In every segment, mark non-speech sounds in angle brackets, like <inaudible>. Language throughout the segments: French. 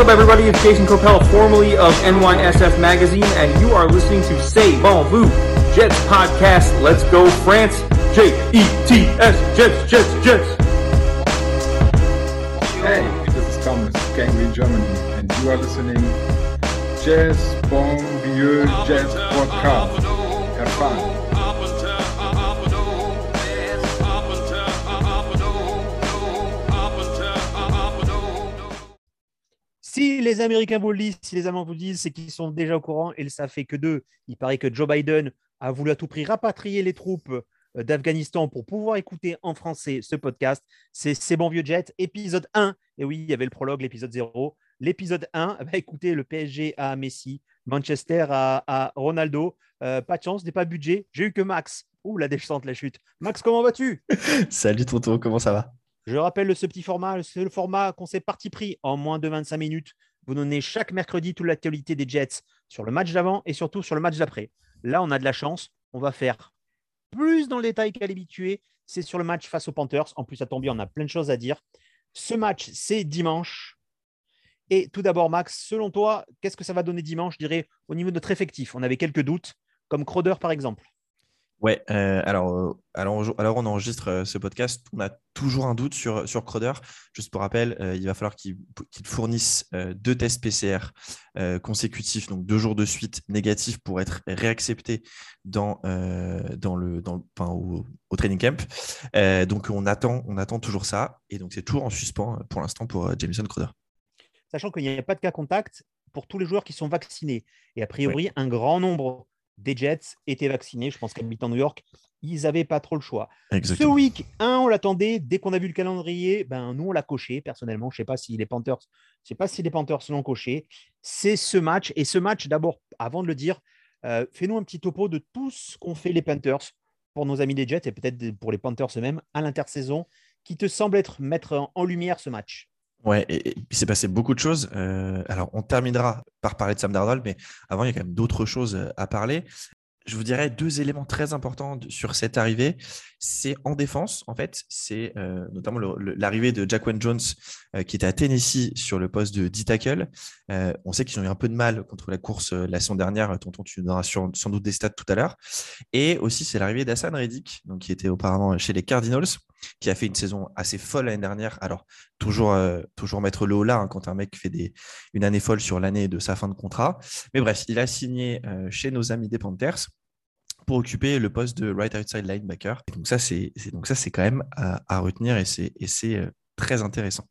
up, everybody? It's Jason Copel, formerly of NYSF Magazine, and you are listening to Say Bon Vu Jets podcast. Let's go, France! J E T S Jets, Jets, Jets. Hey, this is Thomas, Gangly Germany, and you are listening to Jazz Bon Vieux Jazz Podcast. Have fun. Si les Américains vous le disent, si les Allemands vous le disent, c'est qu'ils sont déjà au courant et ça fait que deux. Il paraît que Joe Biden a voulu à tout prix rapatrier les troupes euh, d'Afghanistan pour pouvoir écouter en français ce podcast. C'est C'est bon vieux jet, épisode 1. Et oui, il y avait le prologue, l'épisode 0. L'épisode 1, <laughs> bah, écoutez, le PSG à Messi, Manchester à, Ronaldo. Euh, pas de chance, n'est pas budget. J'ai eu que Max. Ouh, la descente, la chute. Max, comment vas-tu? <laughs> Salut Tonton, comment ça va? Je rappelle ce petit format, c'est le format qu'on s'est parti pris en moins de 25 minutes. Vous donnez chaque mercredi toute l'actualité des Jets sur le match d'avant et surtout sur le match d'après. Là, on a de la chance. On va faire plus dans le détail qu'à l'habitué. C'est sur le match face aux Panthers. En plus, à tomber, on a plein de choses à dire. Ce match, c'est dimanche. Et tout d'abord, Max, selon toi, qu'est-ce que ça va donner dimanche, je dirais, au niveau de notre effectif? On avait quelques doutes, comme Crowder, par exemple. Ouais, euh, alors, euh, alors, alors, on enregistre euh, ce podcast. On a toujours un doute sur, sur Crowder. Juste pour rappel, euh, il va falloir qu'il fournisse euh, deux tests PCR euh, consécutifs, donc deux jours de suite négatifs pour être réaccepté dans, euh, dans le, dans, le- enfin, au, au training camp. Euh, donc on attend, on attend toujours ça. Et donc c'est toujours en suspens euh, pour l'instant pour euh, Jameson Crowder. Sachant qu'il n'y a pas de cas contact pour tous les joueurs qui sont vaccinés. Et a priori, un grand nombre des Jets étaient vaccinés. Je pense qu'habitant New York, ils n'avaient pas trop le choix. Ce week 1, on l'attendait. Dès qu'on a vu le calendrier, ben, nous, on l'a coché. Personnellement, je ne sais pas si les Panthers, je sais pas si les Panthers l'ont coché. C'est ce match. Et ce match, d'abord, avant de le dire, euh, fais-nous un petit topo de tout ce qu'ont fait les Panthers pour nos amis des Jets et peut-être pour les Panthers eux-mêmes à l'intersaison, qui te semble être mettre en lumière ce match. Ouais, et, il s'est passé beaucoup de choses. Euh, alors, on terminera par parler de Sam Darnold, mais avant, il y a quand même d'autres choses euh, à parler. Je vous dirais deux éléments très importants sur cette arrivée. C'est en défense, en fait, c'est euh, notamment l'arrivée de Jaquan Jones, euh, qui était à Tennessee sur le poste de D-tackle. Euh, on sait qu'ils ont eu un peu de mal contre la course la saison dernière. Tonton, tu donneras sans doute des stats tout à l'heure. Et aussi, c'est l'arrivée d'Hassan Reddick, donc, qui était auparavant chez les Cardinals, qui a fait une saison assez folle l'année dernière. Alors, toujours, toujours mettre le haut là hein, quand un mec fait une année folle sur l'année de sa fin de contrat. Mais bref, il a signé chez nos amis des Panthers pour occuper le poste de right outside linebacker. Et donc ça, c'est donc ça, c'est quand même à, à retenir et c'est et c'est, euh, très intéressant.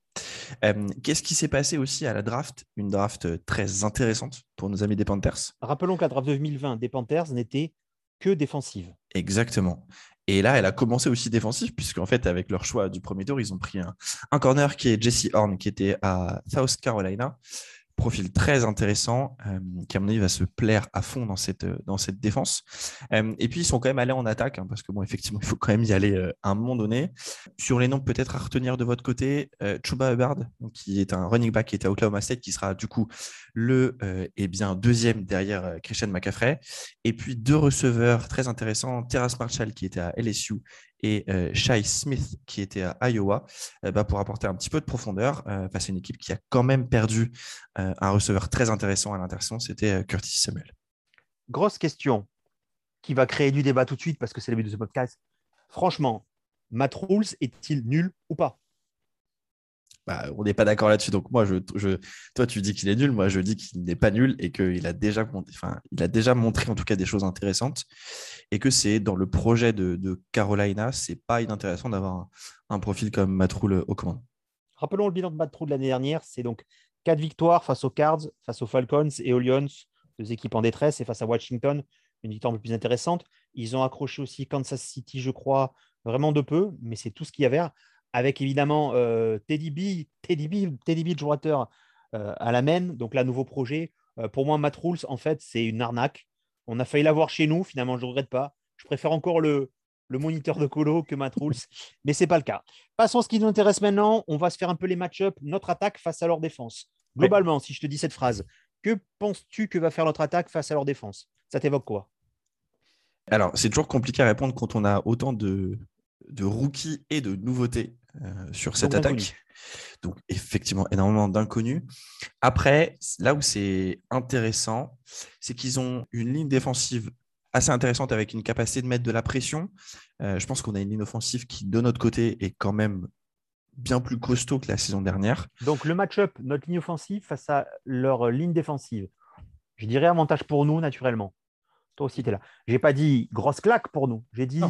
Euh, Qu'est-ce qui s'est passé aussi à la draft? Une draft euh, très intéressante pour nos amis des Panthers. Rappelons que la draft 2020 des Panthers n'était que défensive. Exactement. Et là, elle a commencé aussi défensif, puisqu'en fait, avec leur choix du premier tour, ils ont pris un, un corner qui est Jesse Horn, qui était à South Carolina. Profil très intéressant, euh, qui à mon avis va se plaire à fond dans cette, euh, dans défense. Euh, et puis, ils sont quand même allés en attaque, hein, parce que bon, effectivement, <laughs> il faut quand même y aller à un moment donné. Sur les noms peut-être à retenir de votre côté, Chuba Hubbard, qui est un running back qui était à Oklahoma State, qui sera du coup le eh bien, deuxième derrière Christian McCaffrey. Et puis deux receveurs très intéressants, Terrace Marshall qui était à LSU et euh, Shai Smith qui était à Iowa, euh, bah, pour apporter un petit peu de profondeur euh, face à une équipe qui a quand même perdu un receveur très intéressant à l'intersaison, c'était Curtis Samuel. Grosse question qui va créer du débat tout de suite parce que c'est le but de ce podcast. Franchement, Matt Rules est-il nul ou pas? Bah, on n'est pas d'accord là-dessus, donc moi, je, toi tu dis qu'il est nul, moi je dis qu'il n'est pas nul et qu'il a déjà, il a déjà montré en tout cas des choses intéressantes et que c'est dans le projet de, de Carolina, c'est pas inintéressant d'avoir un, profil comme Matt Rule au commande. Rappelons le bilan de de l'année dernière c'est donc quatre victoires face aux Cards, face aux Falcons et aux Lions, deux équipes en détresse, et face à Washington, une victoire un peu plus intéressante. Ils ont accroché aussi Kansas City, je crois, vraiment de peu, mais c'est tout ce qu'il y avait. Avec évidemment euh, Teddy B, Teddy B, Teddy Bridgewater euh, à la main, donc là, nouveau projet. Euh, pour moi, Matt Rules, en fait, c'est une arnaque. On a failli l'avoir chez nous, finalement, je ne regrette pas. Je préfère encore le, le moniteur de colo que Matt Rules, <laughs> mais ce n'est pas le cas. Passons à ce qui nous intéresse maintenant. On va se faire un peu les match-up, notre attaque face à leur défense. Globalement, si je te dis cette phrase, que penses-tu que va faire notre attaque face à leur défense? Ça t'évoque quoi? Alors, c'est toujours compliqué à répondre quand on a autant de, de rookies et de nouveautés sur cette attaque. Donc, effectivement, énormément d'inconnus. Après, là où c'est intéressant, c'est qu'ils ont une ligne défensive assez intéressante avec une capacité de mettre de la pression. je pense qu'on a une ligne offensive qui, de notre côté, est quand même bien plus costaud que la saison dernière. Donc le match-up, notre ligne offensive face à leur ligne défensive. Je dirais avantage pour nous, naturellement. Toi aussi, tu es là. Je n'ai pas dit grosse claque pour nous. J'ai dit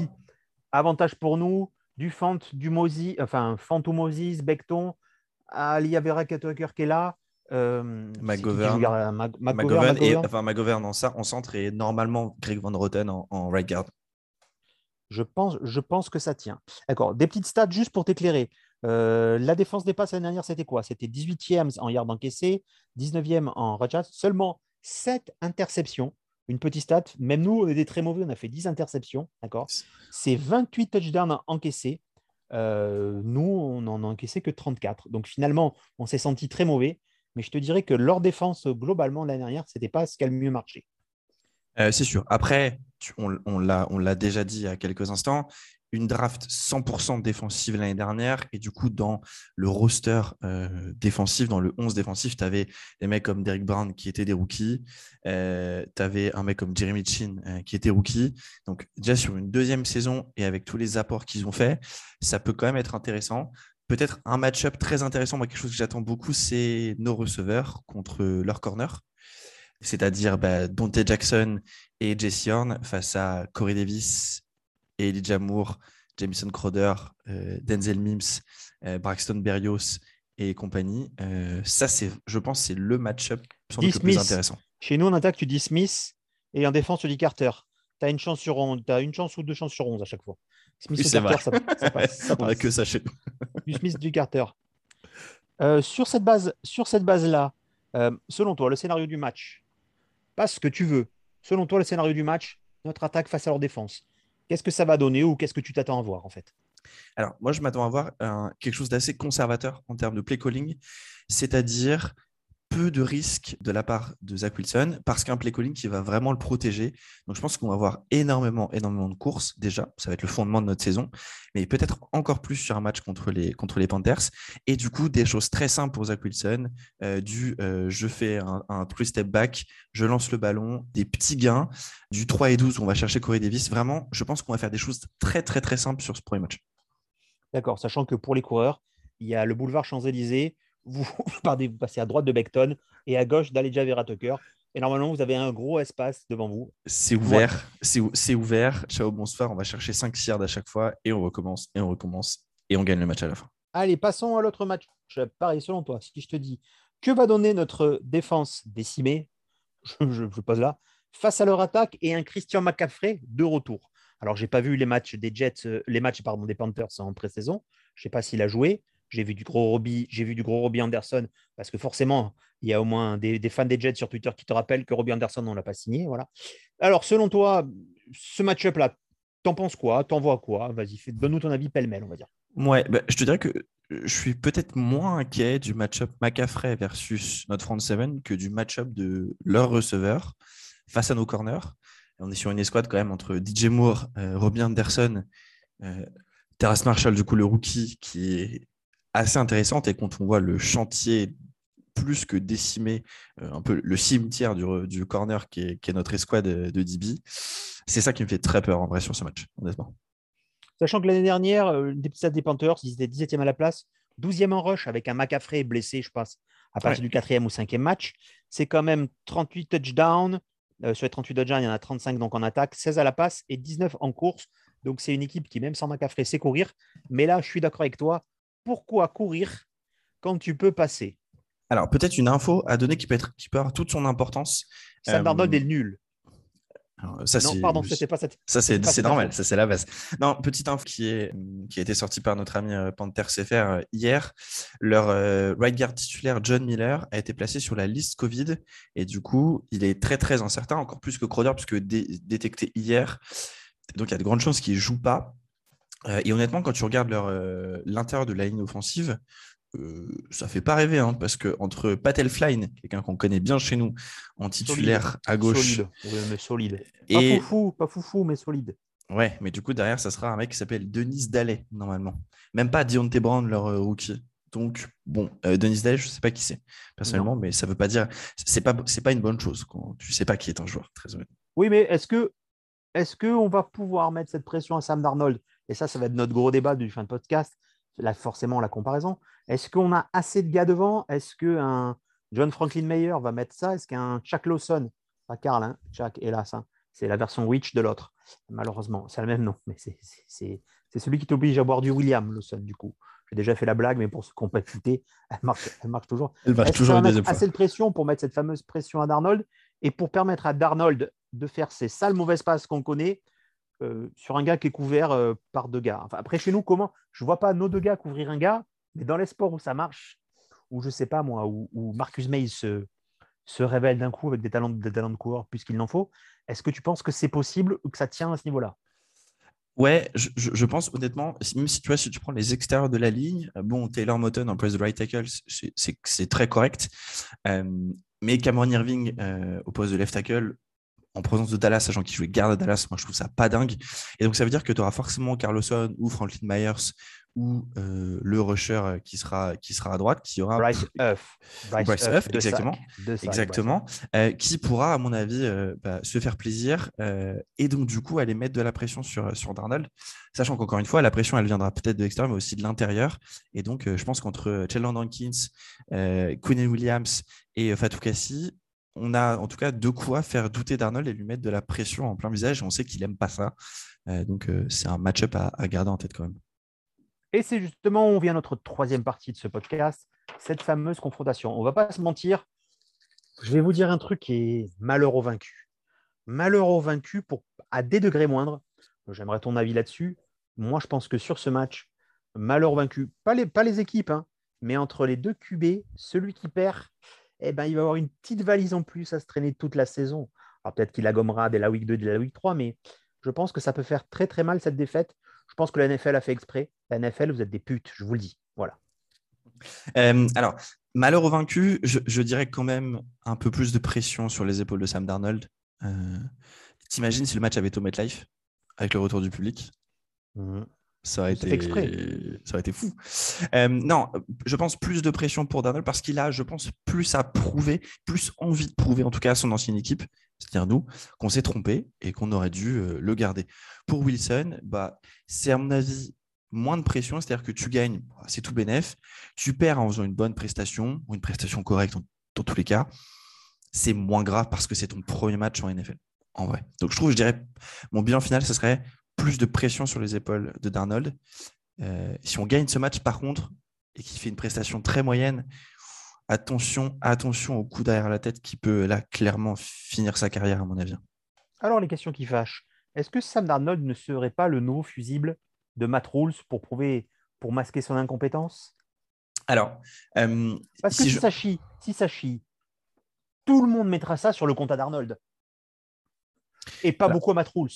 avantage pour nous, du Fant, du Moses, enfin Fant ou Moses, Becton, Vera qui est là. Euh, McGovern, et enfin McGovern en, en centre et normalement Greg Van Roten en, en right guard. Je pense, je pense que ça tient. D'accord. Des petites stats juste pour t'éclairer. Euh, la défense des passes l'année dernière, c'était quoi? C'était 18e en yard encaissé, 19e en rajat, seulement 7 interceptions. Une petite stat, même nous, on était très mauvais, on a fait 10 interceptions, d'accord? C'est 28 touchdowns encaissés. Euh, nous, on n'en a encaissé que 34. Donc finalement, on s'est senti très mauvais. Mais je te dirais que leur défense, globalement, l'année dernière, ce n'était pas ce qui a le mieux marché. Euh, c'est sûr. Après, on, l'a déjà dit il y a quelques instants, une draft 100% défensive l'année dernière. Et du coup, dans le roster euh, défensif, dans le 11 défensif, tu avais des mecs comme Derek Brown qui étaient des rookies. Euh, tu avais un mec comme Jeremy Chin euh, qui était rookie. Donc, déjà sur une deuxième saison et avec tous les apports qu'ils ont fait, ça peut quand même être intéressant. Peut-être un match-up très intéressant. Moi, quelque chose que j'attends beaucoup, c'est nos receveurs contre leur corner. C'est-à-dire bah, Dante Jackson et Jesse Horn face à Corey Davis Elijah Moore, Jameson Crowder, euh, Denzel Mims, euh, Braxton Berrios et compagnie. Euh, ça, c'est, je pense, c'est le match-up le plus intéressant. Chez nous, en attaque, tu dis Smith et en défense, tu dis Carter. Tu as une chance sur as une chance ou deux chances sur 11 à chaque fois. Smith ou Carter, ça, passe, <laughs> On n'a que ça chez nous. <laughs> du Smith, du Carter. sur cette base, sur cette base-là, selon toi, le scénario du match, ce que tu veux. Selon toi, le scénario du match, notre attaque face à leur défense. Qu'est-ce que ça va donner ou qu'est-ce que tu t'attends à voir en fait? Alors, moi, je m'attends à voir quelque chose d'assez conservateur en termes de play calling, c'est-à-dire peu de risques de la part de Zach Wilson parce qu'un play calling qui va vraiment le protéger. Donc je pense qu'on va avoir énormément, énormément de courses déjà. Ça va être le fondement de notre saison, mais peut-être encore plus sur un match contre les, Panthers. Et du coup, des choses très simples pour Zach Wilson, euh, du euh, je fais un, three step back, je lance le ballon, des petits gains, du 3 et 12 où on va chercher Corey Davis. Vraiment, je pense qu'on va faire des choses très, très, très simples sur ce premier match. D'accord, sachant que pour les coureurs, il y a le boulevard Champs-Élysées <laughs> vous, passez à droite de Beckton et à gauche d'Aleja Vera Tucker. Et normalement, vous avez un gros espace devant vous. C'est ouvert, c'est ouvert. Ciao, bonsoir. On va chercher 5 yards à chaque fois et on recommence et on recommence et on gagne le match à la fin. Allez, passons à l'autre match. Pareil, selon toi, si je te dis que va donner notre défense décimée, je, pose là, face à leur attaque et un Christian McCaffrey de retour. Alors, j'ai pas vu les matchs des Jets, euh, les matchs pardon, des Panthers en pré-saison. Je sais pas s'il a joué. J'ai vu du gros Robbie, j'ai vu du gros Anderson parce que forcément, il y a au moins des, fans des Jets sur Twitter qui te rappellent que Robbie Anderson, on l'a pas signé. Voilà. Alors, selon toi, ce match-up-là, t'en penses quoi? T'en vois quoi? Vas-y, donne-nous ton avis pêle-mêle, on va dire. Ouais, bah, je te dirais que je suis peut-être moins inquiet du match-up McCaffrey versus notre front seven que du match-up de leur receveur face à nos corners. On est sur une escouade quand même entre DJ Moore, euh, Robbie Anderson, euh, Terrace Marshall, du coup le rookie, qui est assez intéressante et quand on voit le chantier plus que décimé, euh, un peu le cimetière du, corner qui est, notre escouade de, DB, c'est ça qui me fait très peur en vrai sur ce match, honnêtement. Sachant que l'année dernière, euh, des petits des Panthers, ils étaient 17e à la place, 12e en rush avec un McAffrey blessé, je pense, à partir du 4e ou 5e match. C'est quand même 38 touchdowns. Euh, sur les 38 touchdowns, il y en a 35 donc en attaque, 16 à la passe et 19 en course. Donc c'est une équipe qui, même sans McAffrey, sait courir. Mais là, je suis d'accord avec toi pourquoi courir quand tu peux passer Alors, peut-être une info à donner qui peut, être, qui peut avoir toute son importance. Sam Darnold est nul. ça, non, pardon, c'était pas cette. Ça, c'est normal, ça, c'est la base. Non, petite info qui, est, qui a été sortie par notre ami euh, Panther CFR euh, hier. Leur euh, right guard titulaire, John Miller, a été placé sur la liste Covid. Et du coup, il est très, très incertain, encore plus que Crowder, puisque détecté hier. Donc, il y a de grandes chances qu'il ne joue pas. Euh, et honnêtement, quand tu regardes euh, l'intérieur de la ligne offensive, euh, ça fait pas rêver, hein, parce que entre Patel Flyne, quelqu'un qu'on connaît bien chez nous, en titulaire à gauche, solide, mais solide. Et... Pas foufou, pas foufou, mais solide. Ouais, mais du coup, derrière, ça sera un mec qui s'appelle Denis Dallet, normalement. Même pas Deontay Brown, leur euh, rookie. Donc, bon, euh, Denis Dallet, je ne sais pas qui c'est, personnellement, mais ça ne veut pas dire. C'est pas, pas une bonne chose quand tu ne sais pas qui est un joueur, très honnêtement. Oui, mais est-ce que est-ce qu'on va pouvoir mettre cette pression à Sam Darnold? Et ça, ça va être notre gros débat du fin de podcast. Là, forcément, la comparaison. Est-ce qu'on a assez de gars devant? Est-ce qu'un John Franklin Mayer va mettre ça? Est-ce qu'un Chuck Lawson, pas Carl, hein, Chuck, hélas, hein, c'est la version Witch de l'autre, malheureusement. C'est le même nom, mais c'est celui qui t'oblige à boire du William Lawson, du coup. J'ai déjà fait la blague, mais pour ce qu'on peut elle marche, elle marche toujours. Elle marche toujours deuxième assez de pression pour mettre cette fameuse pression à Darnold? Et pour permettre à Darnold de faire ces sales mauvaises passes qu'on connaît euh, sur un gars qui est couvert euh, par deux gars. Après, chez nous, comment Je ne vois pas nos deux gars couvrir un gars, mais dans les sports où ça marche, où je ne sais pas moi, où, Marcus May se, révèle d'un coup avec des talents, talents de coureur puisqu'il en faut, est-ce que tu penses que c'est possible ou que ça tient à ce niveau-là? Ouais, je, pense honnêtement, même si tu vois, si tu prends les extérieurs de la ligne, bon, Taylor Moton en poste de right tackle, c'est très correct. Euh, mais Cameron Irving au poste de left tackle, en présence de Dallas, sachant qu'il jouait garde à Dallas, moi je trouve ça pas dingue. Et donc ça veut dire que tu auras forcément Carlosson ou Franklin Myers ou euh, le rusher qui sera, qui sera à droite, qui aura Bryce Huff, Bryce, Huff, exactement, exactement. euh, qui pourra, à mon avis, euh, bah, se faire plaisir et donc du coup aller mettre de la pression sur, sur Darnold, sachant qu'encore une fois, la pression elle viendra peut-être de l'extérieur, mais aussi de l'intérieur. Et donc je pense qu'entre Sheldon Rankins, Quinn Williams et Fatou Kassi, on a en tout cas de quoi faire douter d'Arnold et lui mettre de la pression en plein visage. on sait qu'il n'aime pas ça. Euh, donc, euh, c'est un match-up à, garder en tête quand même. Et c'est justement, on vient notre troisième partie de ce podcast, cette fameuse confrontation. On ne va pas se mentir. Je vais vous dire un truc qui est malheur au vaincu. Malheur au vaincu à des degrés moindres. J'aimerais ton avis là-dessus. Moi, je pense que sur ce match, malheur au vaincu, pas les, pas les équipes, hein, mais entre les deux QB, celui qui perd, eh ben, il va avoir une petite valise en plus à se traîner toute la saison. Alors peut-être qu'il la gommera dès la week 2, dès la week 3, mais je pense que ça peut faire très très mal cette défaite. Je pense que la NFL a fait exprès. La NFL, vous êtes des putes, je vous le dis. Voilà. Euh, alors, malheureux vaincu, je, dirais quand même un peu plus de pression sur les épaules de Sam Darnold. Euh, T'imagines si le match avait été au MetLife avec le retour du public? Mmh. Ça aurait, été... ça aurait été fou. Euh, non, je pense plus de pression pour Darnold parce qu'il a, je pense, plus à prouver, plus envie de prouver, en tout cas à son ancienne équipe, c'est-à-dire nous, qu'on s'est trompé et qu'on aurait dû euh, le garder. Pour Wilson, bah, c'est à mon avis moins de pression, c'est-à-dire que tu gagnes, bah, c'est tout bénef, tu perds en faisant une bonne prestation ou une prestation correcte dans tous les cas, c'est moins grave parce que c'est ton premier match en NFL, en vrai. Donc je trouve, je dirais, mon bilan final, ce serait plus de pression sur les épaules de Darnold. Euh, si on gagne ce match, par contre, et qu'il fait une prestation très moyenne, attention, attention au coup derrière la tête qui peut là clairement finir sa carrière, à mon avis. Alors, les questions qui fâchent. Est-ce que Sam Darnold ne serait pas le nouveau fusible de Matt Rules pour prouver, pour masquer son incompétence? Alors, euh, parce que si, ça chie, si ça chie, tout le monde mettra ça sur le compte à Darnold. Et pas beaucoup à Matt Rules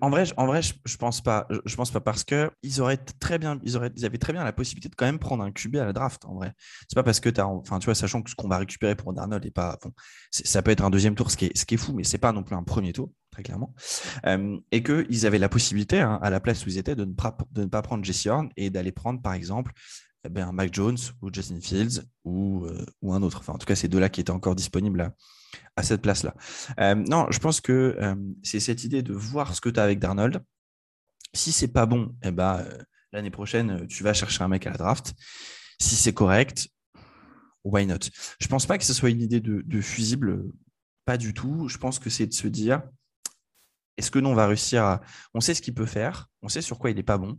en vrai, en vrai, je, pense pas. Je, pense pas parce que ils auraient très bien, ils auraient, ils avaient très bien la possibilité de quand même prendre un QB à la draft. En vrai, c'est pas parce que tu as, enfin, tu vois, sachant que ce qu'on va récupérer pour Darnold est pas, bon, ça peut être un deuxième tour, ce qui est, fou, mais c'est pas non plus un premier tour, très clairement. Euh, et que ils avaient la possibilité, hein, à la place où ils étaient, de ne pas, prendre Jesse Horn et d'aller prendre, par exemple, eh ben, Mac Jones ou Justin Fields ou, euh, un autre. Enfin, en tout cas, ces deux-là qui étaient encore disponibles à, cette place-là. Euh, non, je pense que euh, c'est cette idée de voir ce que tu as avec Darnold. Si c'est pas bon, eh ben, l'année prochaine, tu vas chercher un mec à la draft. Si c'est correct, why not? Je pense pas que ce soit une idée de, de fusible, pas du tout. Je pense que c'est de se dire, est-ce que nous, on va réussir à... On sait ce qu'il peut faire, on sait sur quoi il n'est pas bon,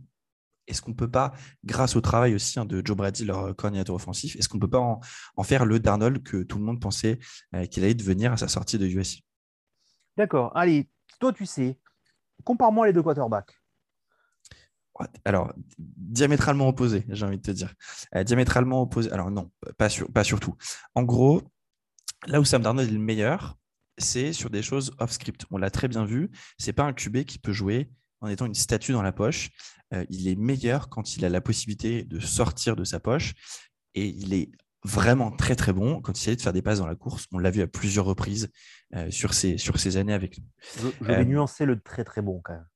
est-ce qu'on ne peut pas, grâce au travail aussi hein, de Joe Brady, leur coordinateur offensif, est-ce qu'on ne peut pas en, faire le Darnold que tout le monde pensait euh, qu'il allait devenir à sa sortie de USC D'accord. Allez, toi, tu sais, compare-moi les deux quarterbacks. Alors, diamétralement opposés, j'ai envie de te dire. Euh, diamétralement opposés. Alors, non, pas, sur, pas surtout. En gros, là où Sam Darnold est le meilleur, c'est sur des choses off-script. On l'a très bien vu. C'est pas un QB qui peut jouer en étant une statue dans la poche. Euh, il est meilleur quand il a la possibilité de sortir de sa poche et il est vraiment très très bon quand il s'agit de faire des passes dans la course. On l'a vu à plusieurs reprises euh, sur, ces, sur ces années avec nous. Je, je vais Euh, nuancer le très très bon quand même.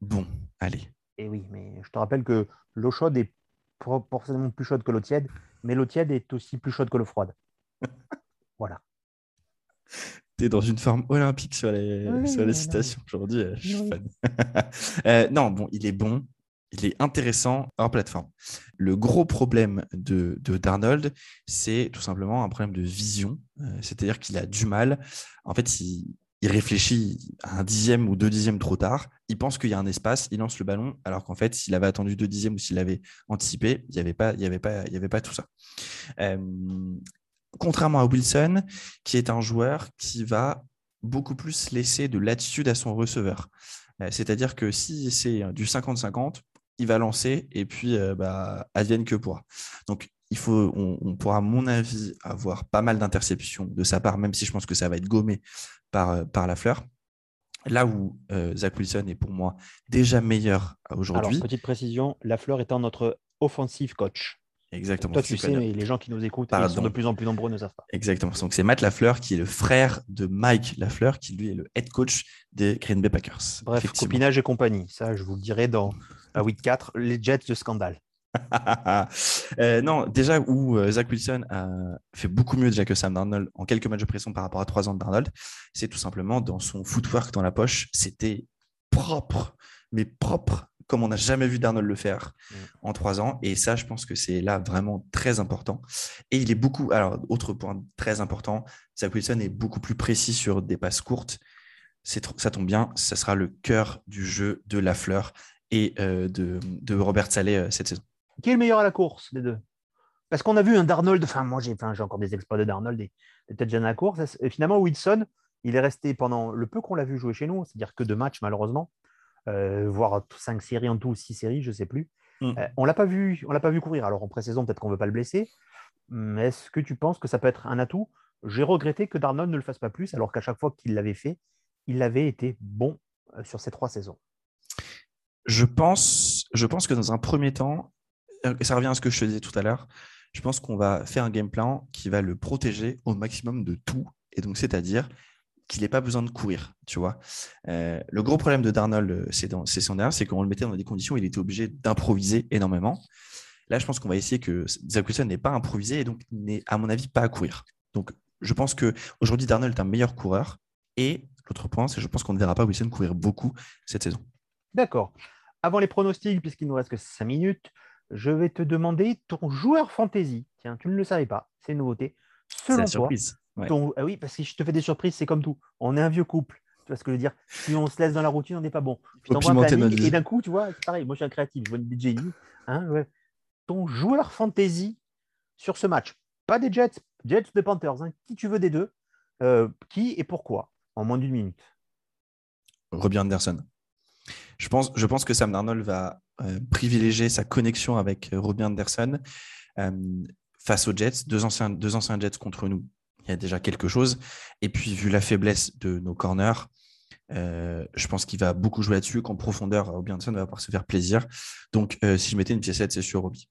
Bon, allez. Et oui, mais je te rappelle que l'eau chaude est proportionnellement plus chaude que l'eau tiède, mais l'eau tiède est aussi plus chaude que l'eau froide. <laughs> voilà. Tu es dans une forme olympique sur les, Oui, sur les citations aujourd'hui. Je suis Oui. fan. <laughs> Euh, non, bon, il est bon. Il est intéressant hors plateforme. Le gros problème de, Darnold, c'est tout simplement un problème de vision. Euh, C'est-à-dire qu'il a du mal. En fait, il, réfléchit à un dixième ou deux dixièmes trop tard. Il pense qu'il y a un espace, il lance le ballon, alors qu'en fait, s'il avait attendu deux dixièmes ou s'il avait anticipé, il n'y avait, pas- avait, avait pas tout ça. Euh, contrairement à Wilson, qui est un joueur qui va beaucoup plus laisser de latitude à son receveur. Euh, C'est-à-dire que si c'est du 50-50, il va lancer et puis euh, bah, advienne que pourra. Donc, il faut, on, on pourra, à mon avis, avoir pas mal d'interceptions de sa part, même si je pense que ça va être gommé par, euh, par la fleur. Là où euh, Zach Wilson est pour moi déjà meilleur Alors, aujourd'hui. petite précision, Lafleur étant notre offensive coach. Exactement. Toi, tu sais, mais les gens qui nous écoutent, ils sont de plus en plus nombreux, ne savent pas. Exactement. Donc, c'est Matt Lafleur qui est le frère de Mike Lafleur, qui lui est le head coach des Green Bay Packers. Bref, copinage et compagnie. Ça, je vous le dirai dans la week 4, les Jets de scandale. <laughs> Euh, non, déjà où euh, Zach Wilson a fait beaucoup mieux déjà que Sam Darnold en quelques matchs de pression par rapport à trois ans de Darnold, c'est tout simplement dans son footwork dans la poche, c'était propre, mais propre comme on n'a jamais vu Darnold le faire Mm. en trois ans. Et ça, je pense que c'est là vraiment très important. Et il est beaucoup, alors autre point très important, Zach Wilson est beaucoup plus précis sur des passes courtes. C'est ça tombe bien, ça sera le cœur du jeu de Lafleur et euh, de, de Robert Saleh euh, cette saison. Qui est le meilleur à la course des deux? Parce qu'on a vu un Darnold, enfin moi j'ai enfin, encore des exploits de Darnold et peut-être déjà à la course. Et finalement, Wilson, il est resté pendant le peu qu'on l'a vu jouer chez nous, c'est-à-dire que deux matchs malheureusement, euh, voire cinq séries en tout, six séries, je ne sais plus. Mm. Euh, on l'a pas vu, on l'a pas vu courir. Alors en pré-saison, peut-être qu'on ne veut pas le blesser, mais est-ce que tu penses que ça peut être un atout? J'ai regretté que Darnold ne le fasse pas plus, alors qu'à chaque fois qu'il l'avait fait, il avait été bon sur ces trois saisons. Je pense, je pense que dans un premier temps, euh, ça revient à ce que je te disais tout à l'heure, je pense qu'on va faire un game plan qui va le protéger au maximum de tout. Et donc, c'est-à-dire qu'il n'ait pas besoin de courir, tu vois. Euh, le gros problème de Darnold, euh, c'est son dernière, c'est qu'on le mettait dans des conditions où il était obligé d'improviser énormément. Là, je pense qu'on va essayer que Zach Wilson n'ait pas improvisé et donc n'est, à mon avis, pas à courir. Donc, je pense que aujourd'hui Darnold est un meilleur coureur. Et l'autre point, c'est que je pense qu'on ne verra pas Wilson courir beaucoup cette saison. D'accord. Avant les pronostics, puisqu'il nous reste que 5 minutes, je vais te demander ton joueur fantasy. Tiens, tu ne le savais pas, c'est une nouveauté. C'est Selon la surprise. Ouais. ton- ah oui, parce que je te fais des surprises, c'est comme tout. On est un vieux couple. Tu vois ce que je veux dire Si on se laisse dans la routine, on n'est pas bon. Je planning et d'un coup, tu vois, c'est pareil. Moi, je suis un créatif, je vois une DJ. Hein, ouais. Ton joueur fantasy sur ce match, pas des Jets, Jets ou des Panthers, hein, qui tu veux des deux, euh, qui et pourquoi, en moins d'une minute? Robbie Anderson. Je pense, je pense que Sam Darnold va euh, privilégier sa connexion avec euh, Robbie Anderson euh, face aux Jets, deux anciens, deux anciens Jets contre nous. Il y a déjà quelque chose. Et puis, vu la faiblesse de nos corners, euh, je pense qu'il va beaucoup jouer là-dessus. Qu'en profondeur, Robbie Anderson va pouvoir se faire plaisir. Donc, si je mettais une piécette, c'est sur Robbie.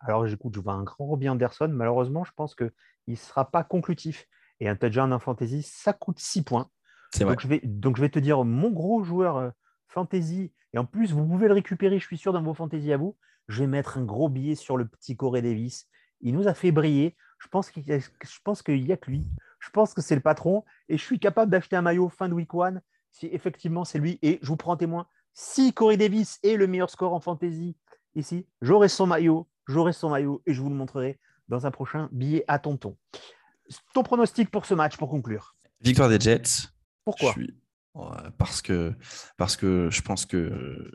Alors, j'écoute, je vois un grand Robbie Anderson. Malheureusement, je pense qu'il ne sera pas conclutif. Et un touchdown en fantasy, ça coûte 6 points. C'est vrai. Donc je, vais, donc, je vais te dire mon gros joueur fantasy. Et en plus, vous pouvez le récupérer, je suis sûr, dans vos fantasy à vous. Je vais mettre un gros billet sur le petit Corey Davis. Il nous a fait briller. Je pense qu'il y a, que lui. Je pense que c'est le patron. Et je suis capable d'acheter un maillot fin de week one si effectivement c'est lui. Et je vous prends en témoin. Si Corey Davis est le meilleur score en fantasy ici, j'aurai son maillot. J'aurai son maillot et je vous le montrerai dans un prochain billet à tonton. Ton pronostic pour ce match, pour conclure. Victoire des Jets. Pourquoi? Je suis- Ouais, parce que parce que je pense que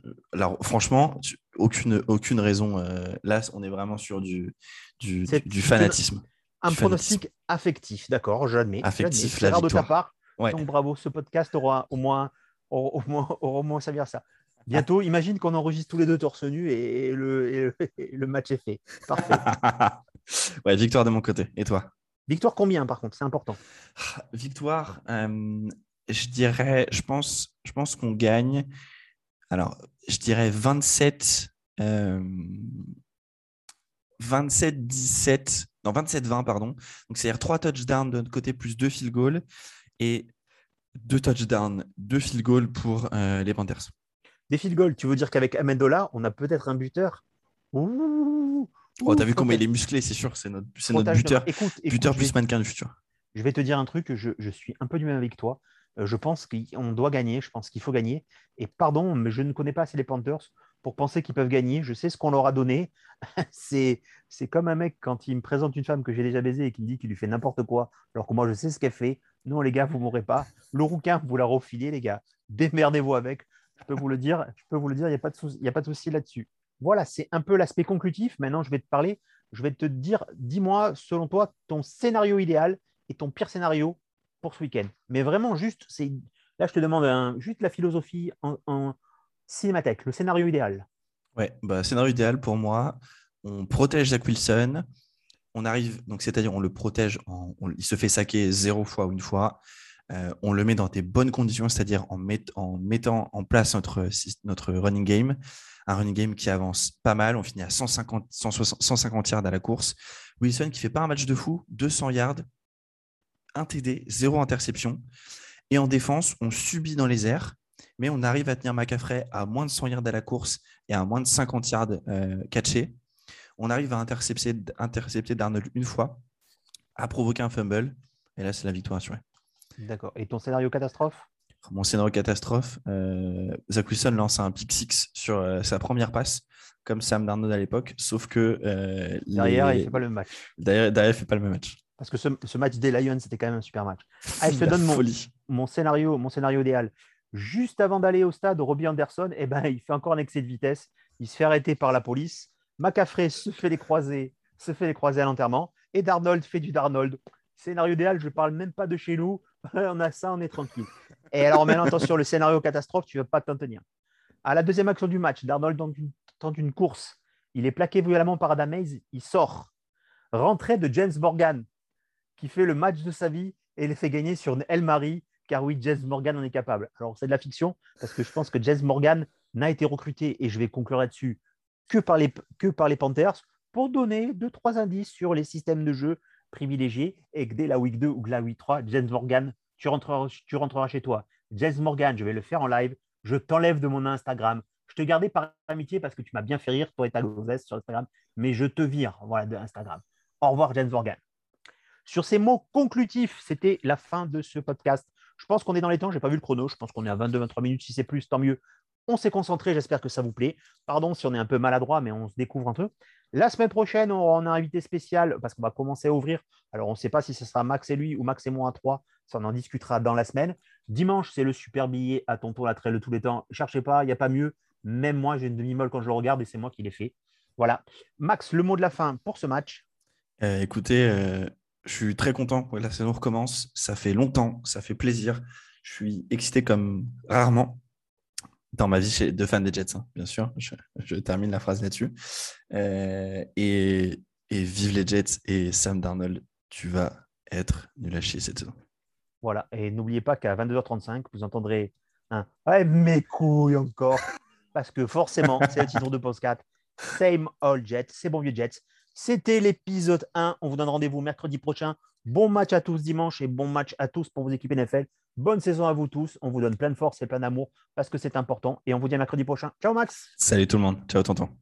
franchement aucune aucune raison euh, là on est vraiment sur du du, fanatisme Un du pronostic affectif, d'accord, j'admets. Affectif, la rare de ta part. Ouais. Donc bravo, ce podcast aura au moins, aura au moins, aura au moins servi à ça. Bientôt, imagine qu'on enregistre tous les deux torse nu et le, et le, <laughs> et le match est fait. Parfait. <laughs> ouais victoire de mon côté et toi? Victoire combien par contre? C'est important. victoire euh, je dirais je pense je pense qu'on gagne alors je dirais 27 euh, 27-17, non 27-20, pardon. Donc, c'est-à-dire 3 touchdowns de notre côté plus 2 field goals et 2 touchdowns, 2 field goals pour euh, les Panthers. Des field goals, tu veux dire qu'avec Amendola, on a peut-être un buteur? Ouh, Oh, t'as vu comment il est musclé, c'est sûr, c'est notre, buteur, Écoute, écoute, buteur je vais- plus mannequin du futur. Je vais te dire un truc, je, je suis un peu du même avec toi. Euh, Je pense qu'on doit gagner, je pense qu'il faut gagner. Et pardon, mais je ne connais pas assez les Panthers pour penser qu'ils peuvent gagner. Je sais ce qu'on leur a donné. <laughs> C'est comme un mec quand il me présente une femme que j'ai déjà baisée et qui me dit qu'il lui fait n'importe quoi, alors que moi je sais ce qu'elle fait. Non, les gars, vous m'aurez pas. Le rouquin, vous la refilez, les gars. Démerdez-vous avec. Je peux vous le dire, je peux vous le dire, il n'y a pas de souci, souci là-dessus. Voilà, c'est un peu l'aspect conclutif. Maintenant, je vais te parler, je vais te dire, dis-moi, selon toi, ton scénario idéal et ton pire scénario pour ce week-end. Mais vraiment, juste, là, je te demande juste la philosophie en, en cinémathèque, le scénario idéal. Ouais, bah, scénario idéal pour moi, on protège Zach Wilson, on arrive, donc c'est-à-dire on le protège, il se fait saquer zéro fois ou une fois, Euh, on le met dans des bonnes conditions, c'est-à-dire en, met- en mettant en place notre, notre running game, un running game qui avance pas mal, on finit à 150, 160 150 yards à la course. Wilson qui fait pas un match de fou, 200 yards, un TD, zéro interception. Et en défense, on subit dans les airs, mais on arrive à tenir McCaffrey à moins de 100 yards à la course et à moins de 50 yards euh, catchés. On arrive à intercepter, intercepter Darnold une fois, à provoquer un fumble, et là, c'est la victoire assurée. D'accord. Et ton scénario catastrophe? Mon scénario catastrophe, euh, Zach Wilson lance un pick six sur euh, sa première passe, comme Sam Darnold à l'époque, sauf que euh, Derrière, les- il ne fait pas le match. derrière, derrière, il fait pas le même match. Parce que ce, ce match des Lions, c'était quand même un super match. <laughs> Ah, je te donne mon, scénario, mon scénario idéal. Juste avant d'aller au stade, Robbie Anderson, eh ben, il fait encore un excès de vitesse. Il se fait arrêter par la police. McCaffrey se fait les croisés, se fait les croisés à l'enterrement. Et Darnold fait du Darnold. Scénario idéal, je ne parle même pas de chez nous. <laughs> on a ça, on est tranquille. Et alors maintenant, attention, le scénario catastrophe, tu ne vas pas t'en tenir. À la deuxième action du match, Darnold tente une, tente une course. Il est plaqué violemment par Adam Hayes. Il sort. Rentrée de James Morgan, qui fait le match de sa vie et les fait gagner sur El Marie, car oui, James Morgan en est capable. Alors, c'est de la fiction, parce que je pense que James Morgan n'a été recruté, et je vais conclure là-dessus, que par, les, que par les Panthers, pour donner deux, trois indices sur les systèmes de jeu privilégiés, et que dès la week 2 ou la week 3, James Morgan, tu rentreras, tu chez toi. James Morgan, je vais le faire en live, je t'enlève de mon Instagram. Je te gardais par amitié parce que tu m'as bien fait rire, toi et ta gonzesse sur Instagram, mais je te vire voilà, de Instagram. Au revoir, James Morgan. Sur ces mots conclutifs, c'était la fin de ce podcast. Je pense qu'on est dans les temps, je n'ai pas vu le chrono, je pense qu'on est à 22-23 minutes, si c'est plus, tant mieux. On s'est concentré, j'espère que ça vous plaît. Pardon si on est un peu maladroit, mais on se découvre un peu. La semaine prochaine, on aura un invité spécial parce qu'on va commencer à ouvrir. Alors, on ne sait pas si ce sera Max et lui ou Max et moi à 3. Ça, on en discutera dans la semaine. Dimanche, c'est le super billet à tonton la trail de tous les temps. Cherchez pas, il n'y a pas mieux. Même moi, j'ai une demi-molle quand je le regarde et c'est moi qui l'ai fait. Voilà. Max, le mot de la fin pour ce match. Euh, écoutez, euh, je suis très content que la saison recommence. Ça fait longtemps, ça fait plaisir. Je suis excité comme rarement dans ma vie de fan des Jets, hein, bien sûr. Je, termine la phrase là-dessus. Euh, et, vive les Jets et Sam Darnold, tu vas être nul à chier cette saison. Voilà. Et n'oubliez pas qu'à 22h35, vous entendrez un Ouais, mes couilles encore. Parce que forcément, c'est le titre de Post 4. Same all Jets. C'est bon vieux Jets. C'était l'épisode 1. On vous donne rendez-vous mercredi prochain. Bon match à tous dimanche et bon match à tous pour vos équipes NFL. Bonne saison à vous tous. On vous donne plein de force et plein d'amour parce que c'est important. Et on vous dit mercredi prochain. Ciao Max. Salut tout le monde. Ciao tonton.